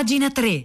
pagina 3.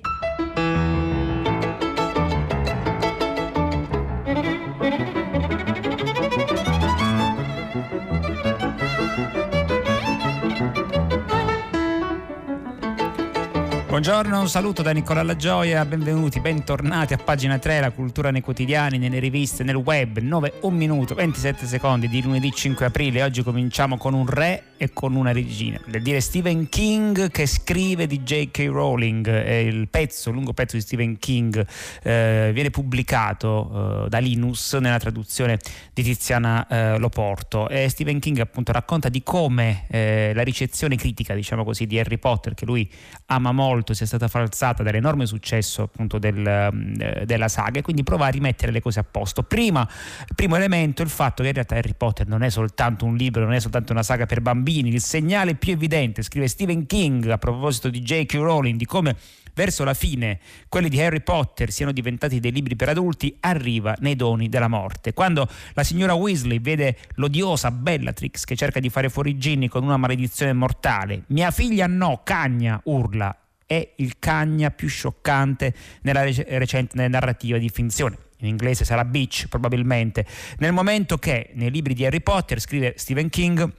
Buongiorno, un saluto da Nicola La Gioia, benvenuti, bentornati a pagina 3, la cultura nei quotidiani, nelle riviste, nel web, 9, 1 minuto, 27 secondi di lunedì 5 aprile. Oggi cominciamo con un re e con una regina. Per dire Stephen King che scrive di J.K. Rowling, il pezzo, il lungo pezzo di Stephen King eh, viene pubblicato eh, da Linus nella traduzione di Tiziana eh, Loporto e Stephen King appunto racconta di come eh, la ricezione critica, diciamo così, di Harry Potter che lui ama molto molto sia stata falsata dall'enorme successo appunto del, mm, eh, della saga e quindi prova a rimettere le cose a posto. Prima, primo elemento il fatto che in realtà Harry Potter non è soltanto un libro, non è soltanto una saga per bambini, il segnale più evidente, scrive Stephen King a proposito di J.K. Rowling, di come verso la fine quelli di Harry Potter siano diventati dei libri per adulti, arriva nei doni della morte. Quando la signora Weasley vede l'odiosa Bellatrix che cerca di fare fuori Ginny con una maledizione mortale, mia figlia no, cagna, urla è il cagna più scioccante nella recente narrativa di finzione. In inglese sarà Beach probabilmente. Nel momento che nei libri di Harry Potter, scrive Stephen King,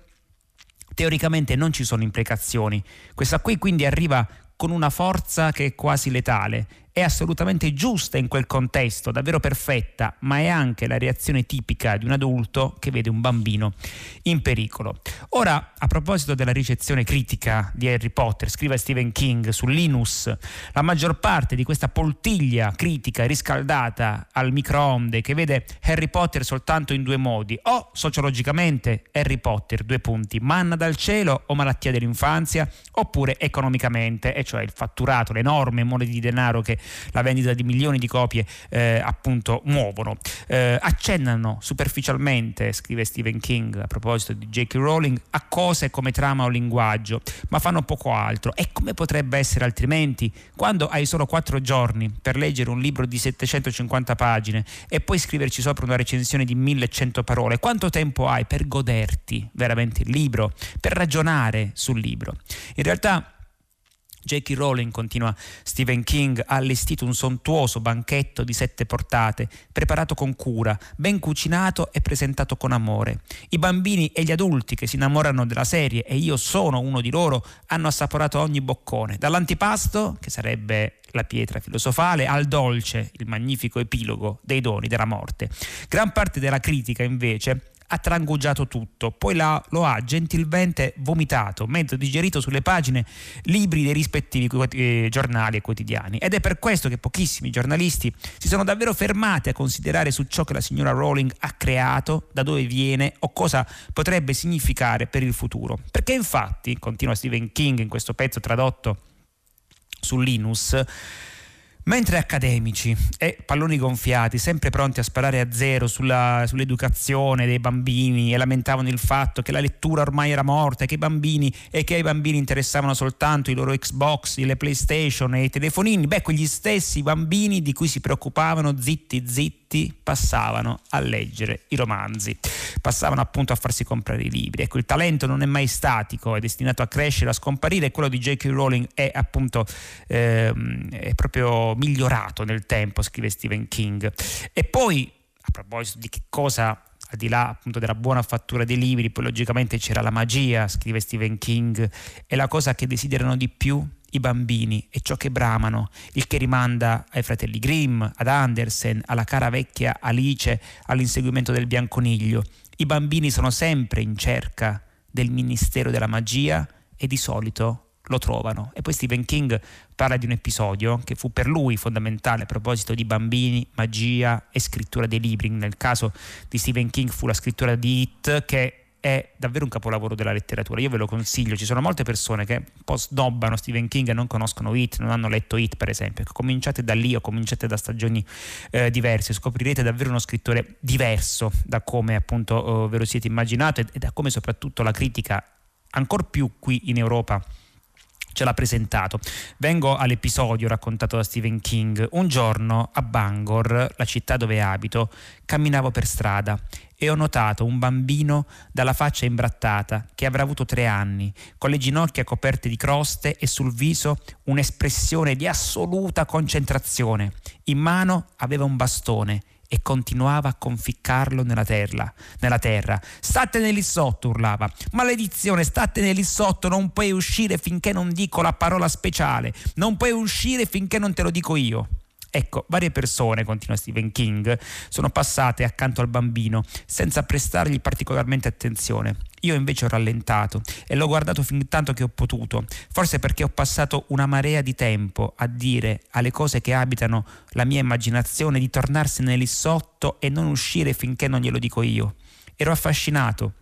teoricamente non ci sono implicazioni. Questa qui quindi arriva con una forza che è quasi letale è assolutamente giusta in quel contesto, davvero perfetta, ma è anche la reazione tipica di un adulto che vede un bambino in pericolo. Ora, a proposito della ricezione critica di Harry Potter, scrive Stephen King su Linus, la maggior parte di questa poltiglia critica riscaldata al microonde che vede Harry Potter soltanto in due modi, o sociologicamente Harry Potter, due punti, manna dal cielo o malattia dell'infanzia, oppure economicamente, e cioè il fatturato, l'enorme mole di denaro che la vendita di milioni di copie eh, appunto muovono. Eh, accennano superficialmente, scrive Stephen King a proposito di J.K. Rowling, a cose come trama o linguaggio, ma fanno poco altro. E come potrebbe essere altrimenti quando hai solo quattro giorni per leggere un libro di 750 pagine e poi scriverci sopra una recensione di 1100 parole? Quanto tempo hai per goderti veramente il libro, per ragionare sul libro? In realtà J.K. Rowling, continua Stephen King, ha allestito un sontuoso banchetto di sette portate, preparato con cura, ben cucinato e presentato con amore. I bambini e gli adulti che si innamorano della serie, e io sono uno di loro, hanno assaporato ogni boccone, dall'antipasto, che sarebbe la pietra filosofale, al dolce, il magnifico epilogo dei doni della morte. Gran parte della critica, invece, ha trangugiato tutto, poi la, lo ha gentilmente vomitato, mezzo digerito sulle pagine libri dei rispettivi eh, giornali e quotidiani. Ed è per questo che pochissimi giornalisti si sono davvero fermati a considerare su ciò che la signora Rowling ha creato, da dove viene o cosa potrebbe significare per il futuro. Perché infatti, continua Stephen King in questo pezzo tradotto su Linus, Mentre accademici e palloni gonfiati, sempre pronti a sparare a zero sulla, sull'educazione dei bambini e lamentavano il fatto che la lettura ormai era morta e che, bambini, e che ai bambini interessavano soltanto i loro Xbox, le PlayStation e i telefonini, beh, quegli stessi bambini di cui si preoccupavano zitti zitti tutti passavano a leggere i romanzi, passavano appunto a farsi comprare i libri. Ecco, il talento non è mai statico, è destinato a crescere, a scomparire, e quello di J.K. Rowling è appunto ehm, è proprio migliorato nel tempo, scrive Stephen King. E poi, a proposito di che cosa al di là appunto della buona fattura dei libri, poi logicamente c'era la magia, scrive Stephen King, è la cosa che desiderano di più i bambini e ciò che bramano, il che rimanda ai fratelli Grimm, ad Andersen, alla cara vecchia Alice, all'inseguimento del bianconiglio. I bambini sono sempre in cerca del ministero della magia e di solito lo trovano. E poi Stephen King parla di un episodio che fu per lui fondamentale a proposito di bambini, magia e scrittura dei libri. Nel caso di Stephen King fu la scrittura di It che è davvero un capolavoro della letteratura. Io ve lo consiglio. Ci sono molte persone che un po' snobbano Stephen King e non conoscono It, non hanno letto It, per esempio. Ecco, cominciate da lì o cominciate da stagioni eh, diverse, scoprirete davvero uno scrittore diverso da come appunto eh, ve lo siete immaginato e, e da come soprattutto la critica, ancora più qui in Europa ce l'ha presentato. Vengo all'episodio raccontato da Stephen King. Un giorno a Bangor, la città dove abito, camminavo per strada e ho notato un bambino dalla faccia imbrattata che avrà avuto tre anni, con le ginocchia coperte di croste e sul viso un'espressione di assoluta concentrazione. In mano aveva un bastone e continuava a conficcarlo nella terra. Nella terra. Statene lì sotto, urlava. Maledizione, statene lì sotto, non puoi uscire finché non dico la parola speciale. Non puoi uscire finché non te lo dico io. Ecco, varie persone, continua Stephen King, sono passate accanto al bambino senza prestargli particolarmente attenzione. Io invece ho rallentato e l'ho guardato fin tanto che ho potuto, forse perché ho passato una marea di tempo a dire alle cose che abitano la mia immaginazione di tornarsene lì sotto e non uscire finché non glielo dico io. Ero affascinato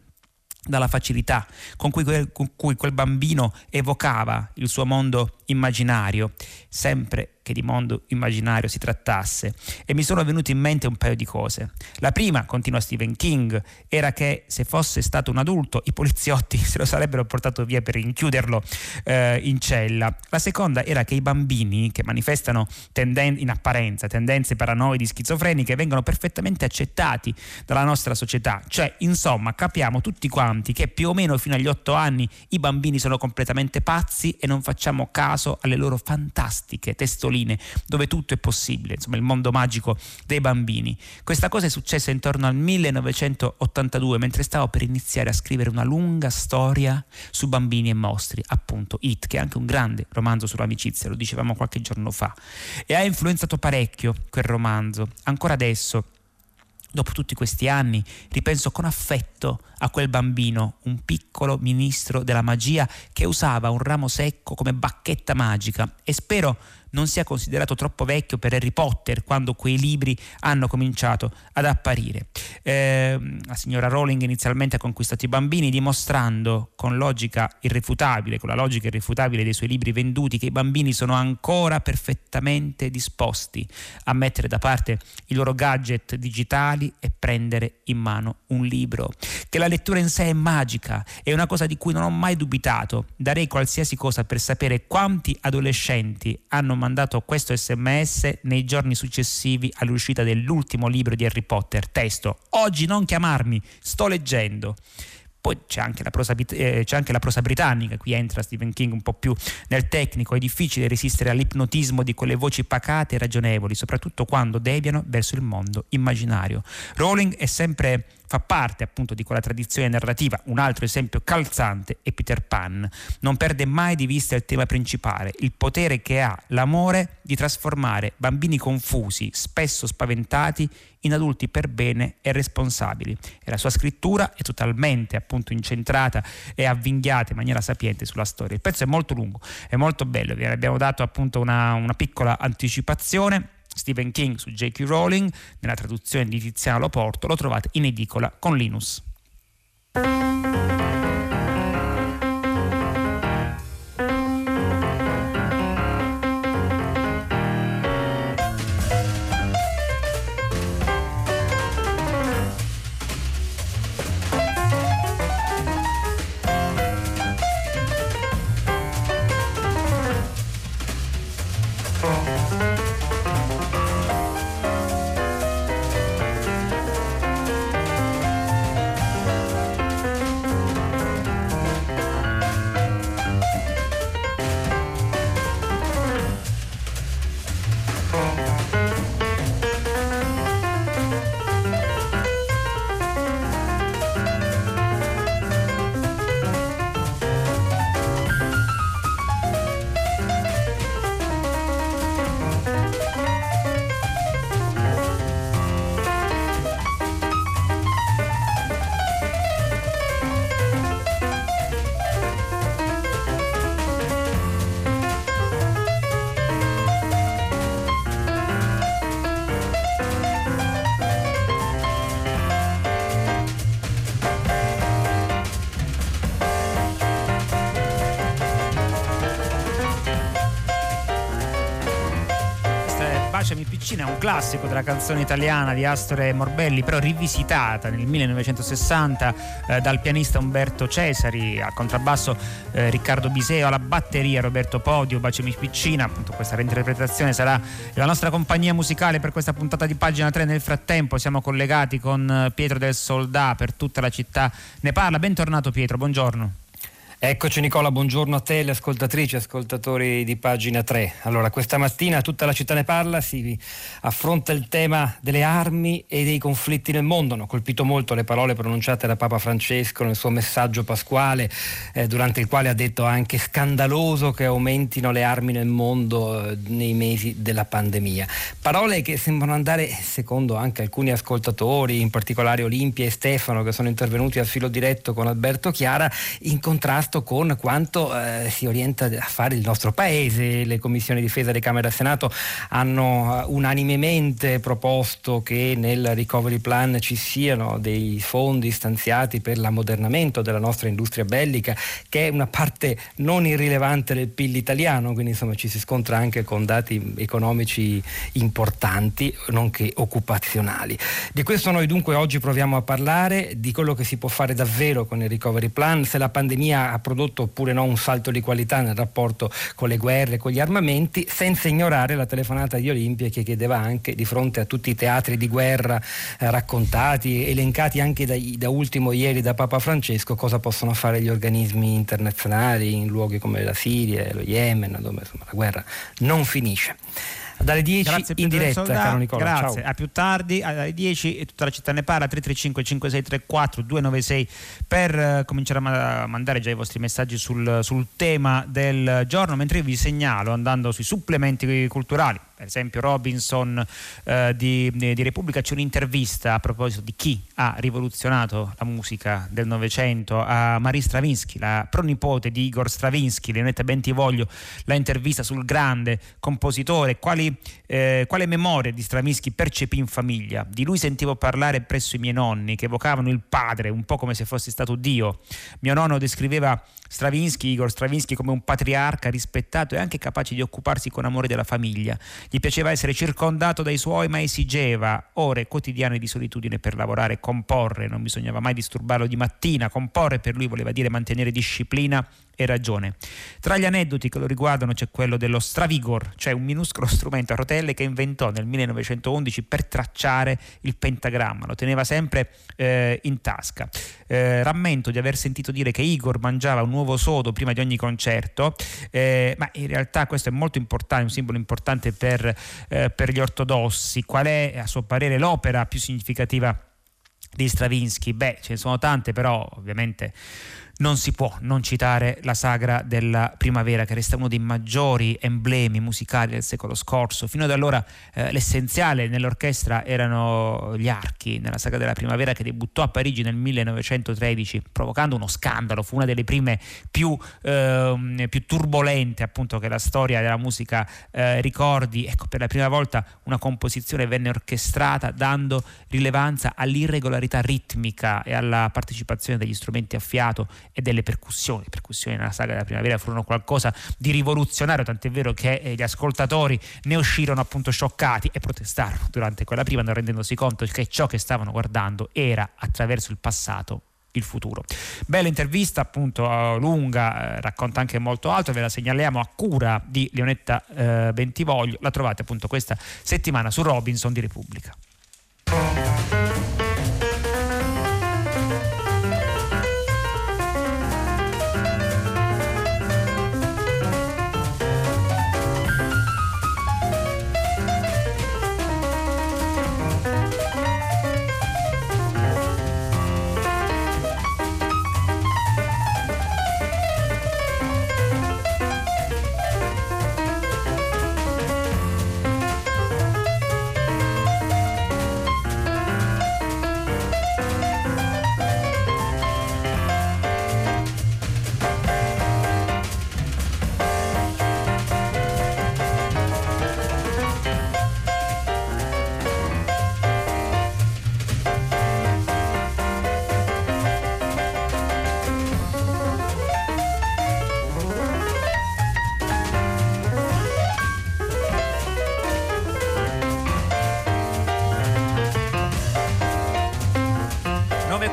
dalla facilità con cui, quel, con cui quel bambino evocava il suo mondo immaginario, sempre che di mondo immaginario si trattasse e mi sono venute in mente un paio di cose. La prima, continua Stephen King, era che se fosse stato un adulto i poliziotti se lo sarebbero portato via per rinchiuderlo eh, in cella. La seconda era che i bambini che manifestano tenden- in apparenza tendenze paranoidi schizofreniche vengono perfettamente accettati dalla nostra società. Cioè, insomma, capiamo tutti quanti che più o meno fino agli otto anni i bambini sono completamente pazzi e non facciamo caso alle loro fantastiche testoline scioline dove tutto è possibile, insomma il mondo magico dei bambini. Questa cosa è successa intorno al 1982 mentre stavo per iniziare a scrivere una lunga storia su bambini e mostri, appunto It, che è anche un grande romanzo sull'amicizia, lo dicevamo qualche giorno fa, e ha influenzato parecchio quel romanzo. Ancora adesso Dopo tutti questi anni ripenso con affetto a quel bambino, un piccolo ministro della magia che usava un ramo secco come bacchetta magica e spero non sia considerato troppo vecchio per Harry Potter quando quei libri hanno cominciato ad apparire. Eh, la signora Rowling inizialmente ha conquistato i bambini dimostrando con logica irrefutabile, con la logica irrefutabile dei suoi libri venduti, che i bambini sono ancora perfettamente disposti a mettere da parte i loro gadget digitali e prendere in mano un libro. Che la lettura in sé è magica, è una cosa di cui non ho mai dubitato. Darei qualsiasi cosa per sapere quanti adolescenti hanno mandato questo sms nei giorni successivi all'uscita dell'ultimo libro di Harry Potter. Testo, oggi non chiamarmi, sto leggendo. Poi c'è anche, prosa, eh, c'è anche, la prosa, britannica, qui entra Stephen King un po' più nel tecnico, è difficile resistere all'ipnotismo di quelle voci pacate e ragionevoli, soprattutto quando deviano verso il mondo immaginario. Rowling è sempre fa parte appunto di quella tradizione narrativa. Un altro esempio calzante è Peter Pan. Non perde mai di vista il tema principale, il potere che ha l'amore di trasformare bambini confusi, spesso spaventati, in adulti per bene e responsabili. E la sua scrittura è totalmente appunto incentrata e avvinghiata in maniera sapiente sulla storia. Il pezzo è molto lungo, è molto bello, vi abbiamo dato appunto una, una piccola anticipazione Stephen King su J.K. Rowling, nella traduzione di Tiziano Loporto, lo trovate in edicola con Linus. Classico della canzone italiana di Astore Morbelli, però rivisitata nel 1960 eh, dal pianista Umberto Cesari, al contrabbasso eh, Riccardo Biseo, alla batteria Roberto Podio, Baciami Piccina, appunto questa reinterpretazione sarà la nostra compagnia musicale per questa puntata di pagina 3. Nel frattempo siamo collegati con eh, Pietro del Soldà per tutta la città ne parla. Bentornato Pietro, buongiorno. Eccoci Nicola, buongiorno a te, le ascoltatrici e ascoltatori di pagina 3. Allora, questa mattina tutta la città ne parla, si affronta il tema delle armi e dei conflitti nel mondo. Hanno colpito molto le parole pronunciate da Papa Francesco nel suo messaggio pasquale, eh, durante il quale ha detto anche scandaloso che aumentino le armi nel mondo eh, nei mesi della pandemia. Parole che sembrano andare, secondo anche alcuni ascoltatori, in particolare Olimpia e Stefano, che sono intervenuti al filo diretto con Alberto Chiara, in contrasto contrasto con quanto eh, si orienta a fare il nostro Paese. Le commissioni difesa di Camera e Senato hanno uh, unanimemente proposto che nel recovery plan ci siano dei fondi stanziati per l'ammodernamento della nostra industria bellica, che è una parte non irrilevante del PIL italiano, quindi insomma ci si scontra anche con dati economici importanti, nonché occupazionali. Di questo noi dunque oggi proviamo a parlare, di quello che si può fare davvero con il recovery plan, se la pandemia ha prodotto oppure no un salto di qualità nel rapporto con le guerre, con gli armamenti, senza ignorare la telefonata di Olimpia che chiedeva anche di fronte a tutti i teatri di guerra eh, raccontati, elencati anche da, da ultimo ieri da Papa Francesco, cosa possono fare gli organismi internazionali in luoghi come la Siria, lo Yemen, dove insomma, la guerra non finisce dalle 10 Grazie in diretta, caro Nicola. Grazie, Ciao. a più tardi, alle 10 tutta la città ne parla, 335 5634 296 per uh, cominciare a ma- mandare già i vostri messaggi sul, sul tema del giorno, mentre io vi segnalo andando sui supplementi culturali per esempio Robinson eh, di, di, Repubblica c'è un'intervista a proposito di chi ha rivoluzionato la musica del Novecento a Marie Stravinsky, la pronipote di Igor Stravinsky, Leonetta Bentivoglio la intervista sul grande compositore, quali, eh, quale memoria di Stravinsky percepì in famiglia. Di lui sentivo parlare presso i miei nonni che evocavano il padre un po' come se fosse stato Dio. Mio nonno descriveva Stravinsky, Igor Stravinsky come un patriarca rispettato e anche capace di occuparsi con amore della famiglia. Gli piaceva essere circondato dai suoi, ma esigeva ore quotidiane di solitudine per lavorare, comporre, non bisognava mai disturbarlo di mattina, comporre per lui voleva dire mantenere disciplina e ragione. Tra gli aneddoti che lo riguardano c'è quello dello Stravigor, cioè un minuscolo strumento a rotelle che inventò nel 1911 per tracciare il pentagramma, lo teneva sempre eh, in tasca. Eh, rammento di aver sentito dire che Igor mangiava un uovo sodo prima di ogni concerto, eh, ma in realtà questo è molto importante, un simbolo importante per, eh, per gli ortodossi. Qual è a suo parere l'opera più significativa di Stravinsky? Beh, ce ne sono tante, però ovviamente non si può non citare la sagra della primavera che resta uno dei maggiori emblemi musicali del secolo scorso. Fino ad allora eh, l'essenziale nell'orchestra erano gli archi, nella sagra della primavera che debuttò a Parigi nel 1913 provocando uno scandalo, fu una delle prime più, eh, più turbolente appunto che la storia della musica eh, ricordi. Ecco, per la prima volta una composizione venne orchestrata dando rilevanza all'irregolarità ritmica e alla partecipazione degli strumenti a fiato e delle percussioni. Le percussioni nella saga della primavera furono qualcosa di rivoluzionario, tant'è vero che eh, gli ascoltatori ne uscirono appunto scioccati e protestarono durante quella prima, non rendendosi conto che ciò che stavano guardando era attraverso il passato il futuro. Bella intervista, appunto lunga, eh, racconta anche molto altro, ve la segnaliamo a cura di Leonetta eh, Bentivoglio, la trovate appunto questa settimana su Robinson di Repubblica.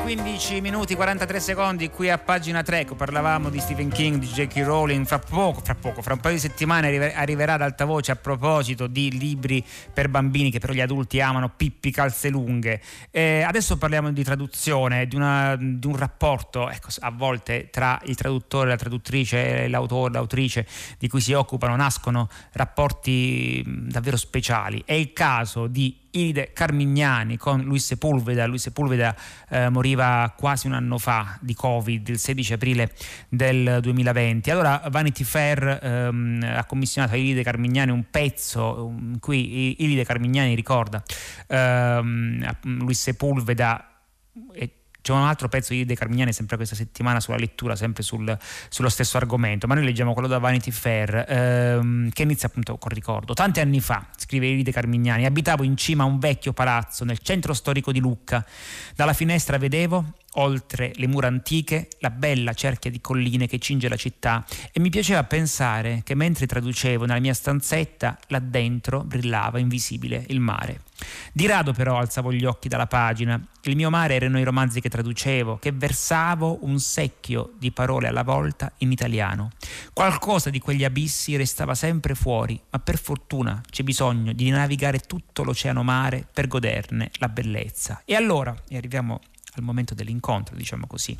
15 minuti 43 secondi qui a pagina 3 parlavamo di Stephen King, di J.K. Rowling, fra poco, fra poco, fra un paio di settimane arriverà ad alta voce a proposito di libri per bambini che però gli adulti amano, Pippi calze lunghe. Eh, adesso parliamo di traduzione, di, una, di un rapporto ecco, a volte tra il traduttore, la traduttrice, l'autore, l'autrice di cui si occupano, nascono rapporti davvero speciali. È il caso di Iride Carmignani con Luis Sepulveda. Luis Sepulveda eh, moriva quasi un anno fa di Covid, il 16 aprile del 2020. Allora Vanity Fair ehm, ha commissionato a Iride Carmignani un pezzo in cui Iride Carmignani ricorda ehm, Luis Sepulveda e c'è un altro pezzo di De Carmignani sempre questa settimana sulla lettura, sempre sul, sullo stesso argomento, ma noi leggiamo quello da Vanity Fair, ehm, che inizia appunto col ricordo. Tanti anni fa, scrive De Carmignani, abitavo in cima a un vecchio palazzo nel centro storico di Lucca. Dalla finestra vedevo oltre le mura antiche, la bella cerchia di colline che cinge la città e mi piaceva pensare che mentre traducevo nella mia stanzetta, là dentro brillava invisibile il mare. Di rado però alzavo gli occhi dalla pagina. Il mio mare erano i romanzi che traducevo, che versavo un secchio di parole alla volta in italiano. Qualcosa di quegli abissi restava sempre fuori, ma per fortuna c'è bisogno di navigare tutto l'oceano mare per goderne la bellezza. E allora, e arriviamo al momento dell'incontro, diciamo così.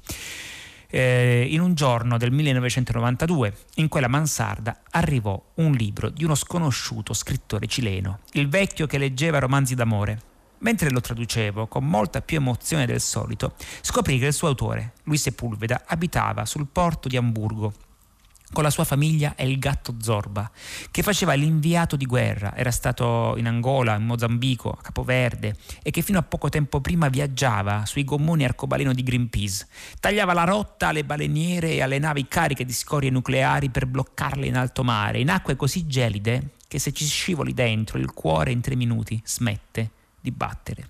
Eh, in un giorno del 1992, in quella mansarda arrivò un libro di uno sconosciuto scrittore cileno, il vecchio che leggeva romanzi d'amore. Mentre lo traducevo con molta più emozione del solito, scoprì che il suo autore, Luis Sepulveda, abitava sul porto di Amburgo con la sua famiglia e il gatto Zorba, che faceva l'inviato di guerra, era stato in Angola, in Mozambico, a Capoverde e che fino a poco tempo prima viaggiava sui gommoni arcobaleno di Greenpeace, tagliava la rotta alle baleniere e alle navi cariche di scorie nucleari per bloccarle in alto mare, in acque così gelide che se ci scivoli dentro il cuore in tre minuti smette di battere.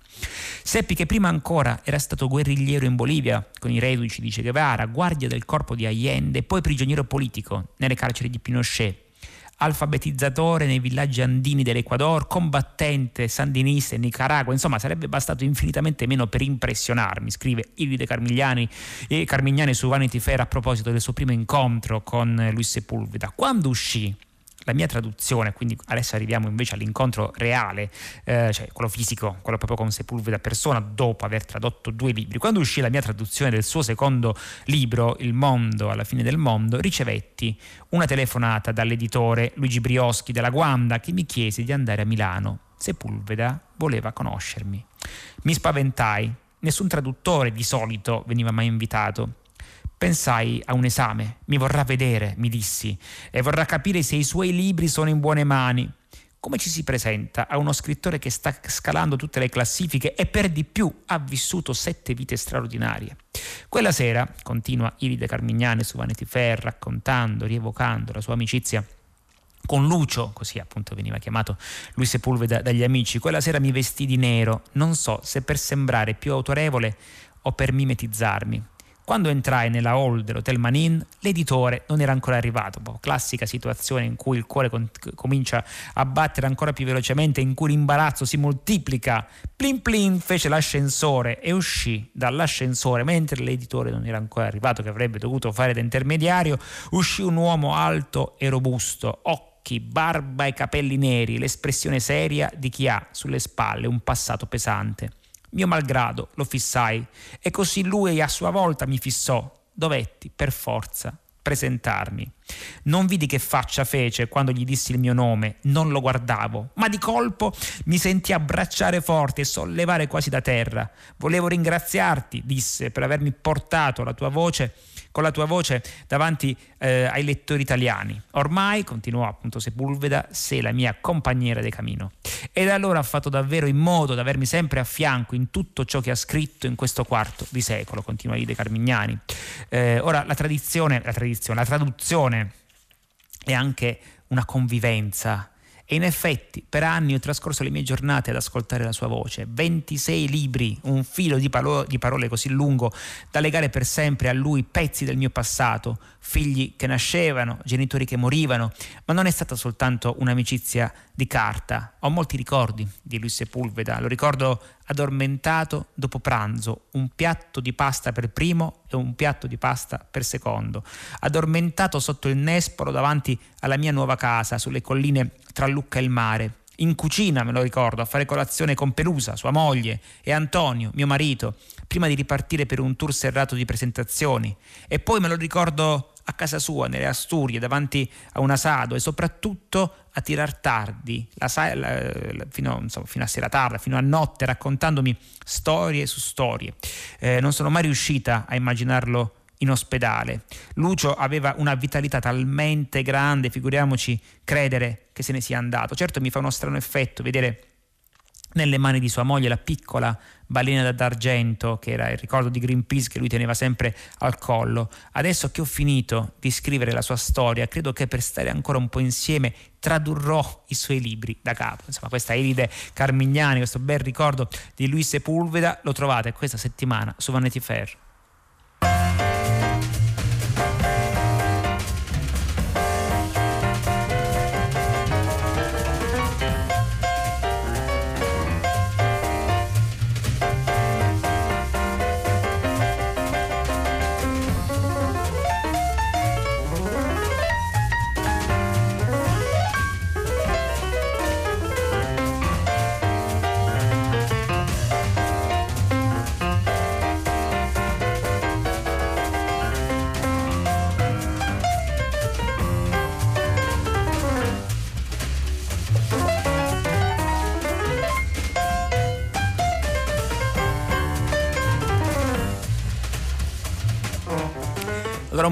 Seppi che prima ancora era stato guerrigliero in Bolivia con i reduci di Che Guevara, guardia del corpo di Allende, poi prigioniero politico nelle carceri di Pinochet, alfabetizzatore nei villaggi andini dell'Ecuador, combattente sandinista in Nicaragua, insomma sarebbe bastato infinitamente meno per impressionarmi, scrive Iride Carmigliani e Carmignani su Vanity Fair a proposito del suo primo incontro con Luis Sepulveda. Quando uscì la mia traduzione, quindi adesso arriviamo invece all'incontro reale, eh, cioè quello fisico, quello proprio con Sepulveda persona, dopo aver tradotto due libri. Quando uscì la mia traduzione del suo secondo libro, Il mondo alla fine del mondo, ricevetti una telefonata dall'editore Luigi Brioschi della Guanda che mi chiese di andare a Milano. Sepulveda voleva conoscermi. Mi spaventai, nessun traduttore di solito veniva mai invitato. Pensai a un esame, mi vorrà vedere, mi dissi, e vorrà capire se i suoi libri sono in buone mani. Come ci si presenta a uno scrittore che sta scalando tutte le classifiche e per di più ha vissuto sette vite straordinarie? Quella sera, continua Iride Carmignani su Vanity Fair, raccontando, rievocando la sua amicizia con Lucio, così appunto veniva chiamato lui Sepulveda dagli amici, quella sera mi vestì di nero, non so se per sembrare più autorevole o per mimetizzarmi. Quando entrai nella hall dell'Hotel Manin, l'editore non era ancora arrivato, boh, classica situazione in cui il cuore con- comincia a battere ancora più velocemente, in cui l'imbarazzo si moltiplica. Plin plin fece l'ascensore e uscì dall'ascensore mentre l'editore non era ancora arrivato, che avrebbe dovuto fare da intermediario. Uscì un uomo alto e robusto, occhi, barba e capelli neri, l'espressione seria di chi ha sulle spalle un passato pesante. Mio malgrado lo fissai e così lui a sua volta mi fissò. Dovetti, per forza, presentarmi. Non vidi che faccia fece quando gli dissi il mio nome, non lo guardavo, ma di colpo mi sentì abbracciare forte e sollevare quasi da terra. Volevo ringraziarti, disse, per avermi portato la tua voce con la tua voce davanti eh, ai lettori italiani. Ormai, continuò appunto Sepulveda, sei la mia compagniera di cammino. Ed allora ha fatto davvero in modo di avermi sempre a fianco in tutto ciò che ha scritto in questo quarto di secolo, continua Ide Carmignani. Eh, ora la tradizione, la tradizione, la traduzione è anche una convivenza e in effetti per anni ho trascorso le mie giornate ad ascoltare la sua voce. 26 libri, un filo di, palo- di, parole così lungo da legare per sempre a lui pezzi del mio passato, figli che nascevano, genitori che morivano, ma non è stata soltanto un'amicizia di carta. Ho molti ricordi di lui Sepulveda, lo ricordo addormentato dopo pranzo, un piatto di pasta per primo e un piatto di pasta per secondo, addormentato sotto il nespolo davanti alla mia nuova casa sulle colline tra Lucca e il mare, in cucina, me lo ricordo, a fare colazione con Pelusa, sua moglie, e Antonio, mio marito, prima di ripartire per un tour serrato di presentazioni. E poi me lo ricordo a casa sua, nelle Asturie, davanti a un asado e soprattutto a tirar tardi, la, la, fino, insomma, fino, a sera tarda, fino a notte, raccontandomi storie su storie. Eh, non sono mai riuscita a immaginarlo in ospedale. Lucio aveva una vitalità talmente grande, figuriamoci credere che se ne sia andato. Certo mi fa uno strano effetto vedere nelle mani di sua moglie la piccola balena d'argento, che era il ricordo di Greenpeace che lui teneva sempre al collo. Adesso che ho finito di scrivere la sua storia, credo che per stare ancora un po' insieme tradurrò i suoi libri da capo. Insomma, questa Elide Carmignani, questo bel ricordo di Luis Sepulveda, lo trovate questa settimana su Vanity Fair.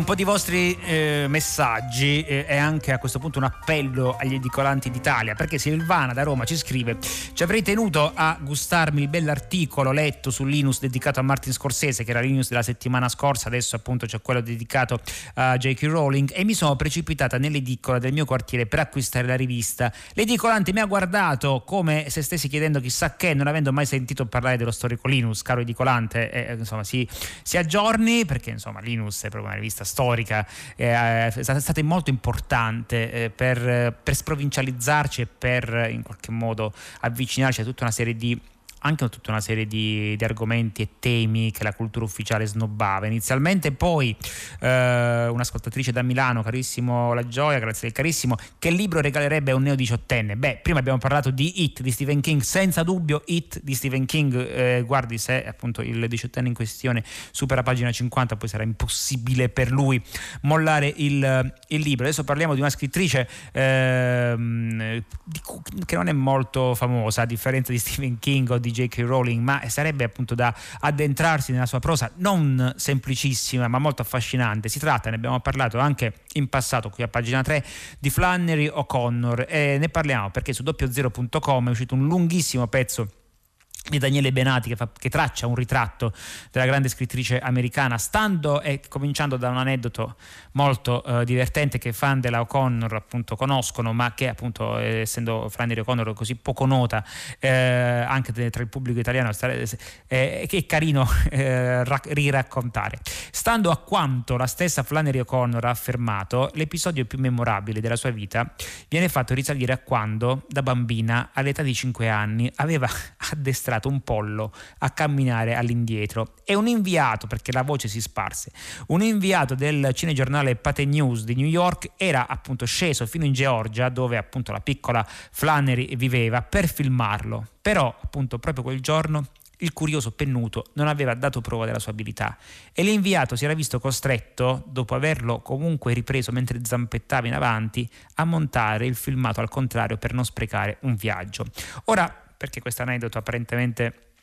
Un po' di vostri eh, messaggi eh, e anche a questo punto un appello agli edicolanti d'Italia, perché Silvana da Roma ci scrive: Ci avrei tenuto a gustarmi il bell'articolo letto su Linus dedicato a Martin Scorsese, che era Linus della settimana scorsa, adesso appunto c'è quello dedicato a J.K. Rowling, e mi sono precipitata nell'edicola del mio quartiere per acquistare la rivista. L'edicolante mi ha guardato come se stessi chiedendo chissà che, non avendo mai sentito parlare dello storico Linus, caro edicolante, e, insomma si, si aggiorni, perché insomma Linus è proprio una rivista vista storica, eh, è stata molto importante eh, per, per sprovincializzarci e per in qualche modo avvicinarci a tutta una serie di anche tutta una serie di, di, argomenti e temi che la cultura ufficiale snobbava inizialmente. Poi eh, un'ascoltatrice da Milano, carissimo La Gioia, grazie del carissimo, che libro regalerebbe a un neo diciottenne? Beh, prima abbiamo parlato di It di Stephen King, senza dubbio It di Stephen King. Eh, guardi, se appunto il diciottenne in questione supera pagina 50, poi sarà impossibile per lui mollare il, il libro. Adesso parliamo di una scrittrice eh, che non è molto famosa, a differenza di Stephen King o di di J.K. Rowling, ma sarebbe appunto da addentrarsi nella sua prosa non semplicissima ma molto affascinante. Si tratta, ne abbiamo parlato anche in passato qui a pagina 3, di Flannery O'Connor e ne parliamo perché su doppiozero.com è uscito un lunghissimo pezzo di Daniele Benati che, fa, che, traccia un ritratto della grande scrittrice americana stando e cominciando da un aneddoto molto eh, divertente che fan della O'Connor appunto conoscono ma che appunto eh, essendo Flannery O'Connor così poco nota eh, anche tra il pubblico italiano eh, che è carino eh, riraccontare. Stando a quanto la stessa Flannery O'Connor ha affermato l'episodio più memorabile della sua vita viene fatto risalire a quando da bambina all'età di 5 anni aveva addestrato addestrato un pollo a camminare all'indietro e un inviato, perché la voce si sparse, un inviato del cinegiornale Pate News di New York era appunto sceso fino in Georgia, dove appunto la piccola Flannery viveva, per filmarlo. Però appunto proprio quel giorno il curioso pennuto non aveva dato prova della sua abilità e l'inviato si era visto costretto, dopo averlo comunque ripreso mentre zampettava in avanti, a montare il filmato al contrario per non sprecare un viaggio. Ora, perché questo aneddoto apparentemente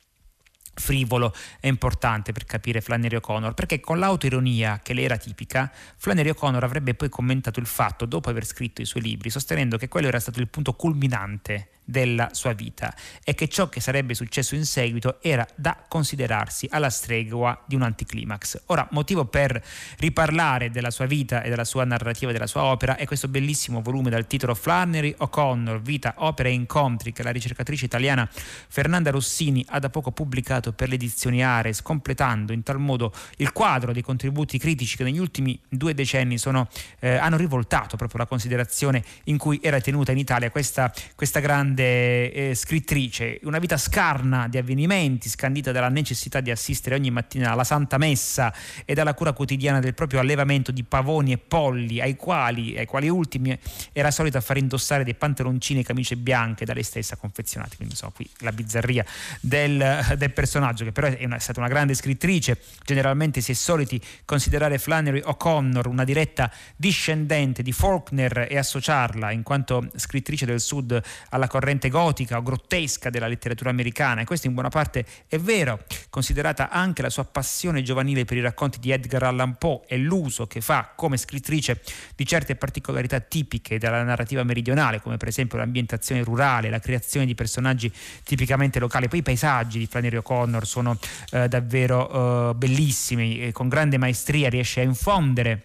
frivolo è importante per capire Flannery O'Connor, perché con l'autoironia che le era tipica, Flannery O'Connor avrebbe poi commentato il fatto dopo aver scritto i suoi libri, sostenendo che quello era stato il punto culminante della sua vita e che ciò che sarebbe successo in seguito era da considerarsi alla stregua di un anticlimax. Ora, motivo per riparlare della sua vita e della sua narrativa, della sua opera, è questo bellissimo volume dal titolo Flannery O'Connor, Vita, Opera e Incontri che la ricercatrice italiana Fernanda Rossini ha da poco pubblicato per le edizioni Ares, completando in tal modo il quadro dei contributi critici che negli ultimi due decenni sono, eh, hanno rivoltato proprio la considerazione in cui era tenuta in Italia questa, questa grande grande eh, scrittrice, una vita scarna di avvenimenti, scandita dalla necessità di assistere ogni mattina alla Santa Messa e dalla cura quotidiana del proprio allevamento di pavoni e polli, ai quali, ai quali ultimi era solita far indossare dei pantaloncini e camicie bianche da lei stessa confezionati. Quindi insomma qui la bizzarria del, del personaggio, che però è, una, è stata una grande scrittrice, generalmente si è soliti considerare Flannery O'Connor una diretta discendente di Faulkner e associarla in quanto scrittrice del Sud alla corrente gotica o grottesca della letteratura americana e questo in buona parte è vero, considerata anche la sua passione giovanile per i racconti di Edgar Allan Poe e l'uso che fa come scrittrice di certe particolarità tipiche della narrativa meridionale, come per esempio l'ambientazione rurale, la creazione di personaggi tipicamente locali. Poi i paesaggi di Flannery O'Connor sono eh, davvero eh, bellissimi, e con grande maestria riesce a infondere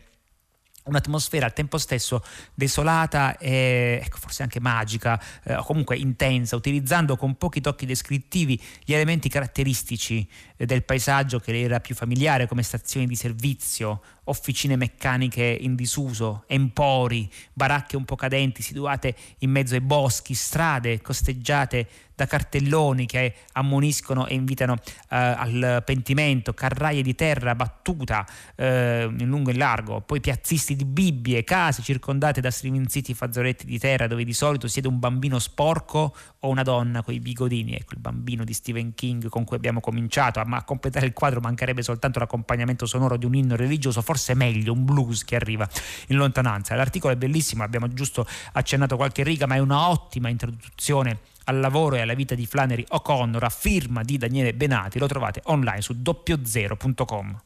un'atmosfera al tempo stesso desolata e ecco, forse anche magica, eh, o comunque intensa, utilizzando con pochi tocchi descrittivi gli elementi caratteristici eh, del paesaggio che le era più familiare, come stazioni di servizio, officine meccaniche in disuso, empori, baracche un po' cadenti situate in mezzo ai boschi, strade costeggiate da cartelloni che ammoniscono e invitano eh, al pentimento, carraie di terra battuta eh, in lungo e in largo, poi piazzisti di bibbie, case circondate da striminziti fazzoletti di terra dove di solito siede un bambino sporco o una donna con i bigodini, ecco il bambino di Stephen King con cui abbiamo cominciato, ma a completare il quadro mancherebbe soltanto l'accompagnamento sonoro di un inno religioso, forse meglio un blues che arriva in lontananza. L'articolo è bellissimo, abbiamo giusto accennato qualche riga, ma è una ottima introduzione al lavoro e alla vita di Flannery O'Connor a firma di Daniele Benati. Lo trovate online su doppiozero.com.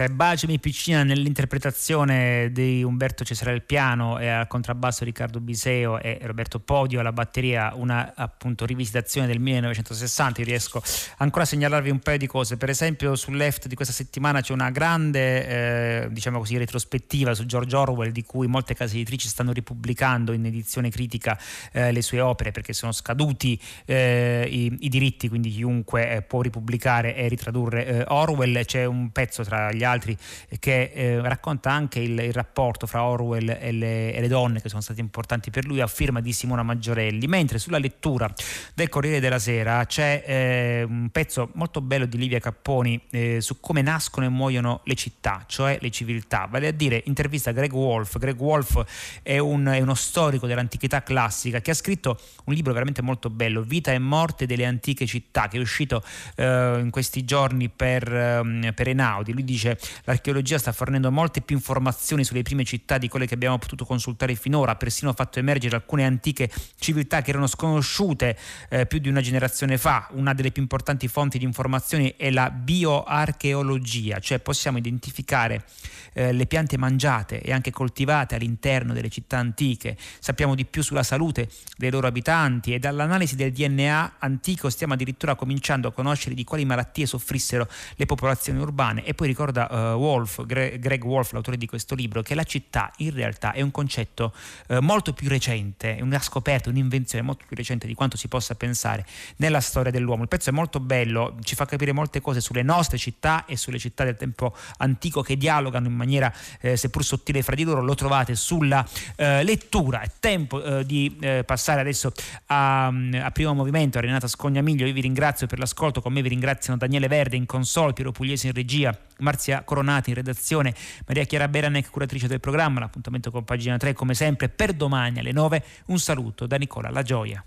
Questa è Bacemi Piccina nell'interpretazione di Umberto Cesare al piano e al contrabbasso Riccardo Biseo e Roberto Podio alla batteria, una appunto rivisitazione del 1960. Io riesco ancora a segnalarvi un paio di cose. Per esempio sul left di questa settimana c'è una grande, eh, diciamo così, retrospettiva su George Orwell di cui molte case editrici stanno ripubblicando in edizione critica eh, le sue opere perché sono scaduti eh, i, i, diritti, quindi chiunque eh, può ripubblicare e ritradurre eh, Orwell. C'è un pezzo tra gli altri, che eh, racconta anche il, il, rapporto fra Orwell e le, e le, donne che sono state importanti per lui, a firma di Simona Maggiorelli, mentre sulla lettura del Corriere della Sera c'è eh, un pezzo molto bello di Livia Capponi eh, su come nascono e muoiono le città, cioè le civiltà, vale a dire intervista Greg Wolf. Greg Wolf è, un, è uno storico dell'antichità classica che ha scritto un libro veramente molto bello, Vita e morte delle antiche città, che è uscito eh, in questi giorni per, eh, per Enaudi. Lui dice dice l'archeologia sta fornendo molte più informazioni sulle prime città di quelle che abbiamo potuto consultare finora, ha persino fatto emergere alcune antiche civiltà che erano sconosciute eh, più di una generazione fa. Una delle più importanti fonti di informazioni è la bioarcheologia, cioè possiamo identificare eh, le piante mangiate e anche coltivate all'interno delle città antiche, sappiamo di più sulla salute dei loro abitanti e dall'analisi del DNA antico stiamo addirittura cominciando a conoscere di quali malattie soffrissero le popolazioni urbane e poi ricorda uh, Wolf, Gre- Greg Wolf, l'autore di questo libro, che la città in realtà è un concetto uh, molto più recente, è una scoperta, un'invenzione molto più recente di quanto si possa pensare nella storia dell'uomo. Il pezzo è molto bello, ci fa capire molte cose sulle nostre città e sulle città del tempo antico che dialogano in maniera eh, seppur sottile fra di loro, lo trovate sulla eh, lettura. È tempo eh, di eh, passare adesso a, a, primo movimento, a Renata Scognamiglio, io vi ringrazio per l'ascolto, con me vi ringraziano Daniele Verde in console, Piero Pugliese in regia, Marzia Coronati in redazione, Maria Chiara Beranec, curatrice del programma, l'appuntamento con pagina 3 come sempre per domani alle 9, un saluto da Nicola La Gioia.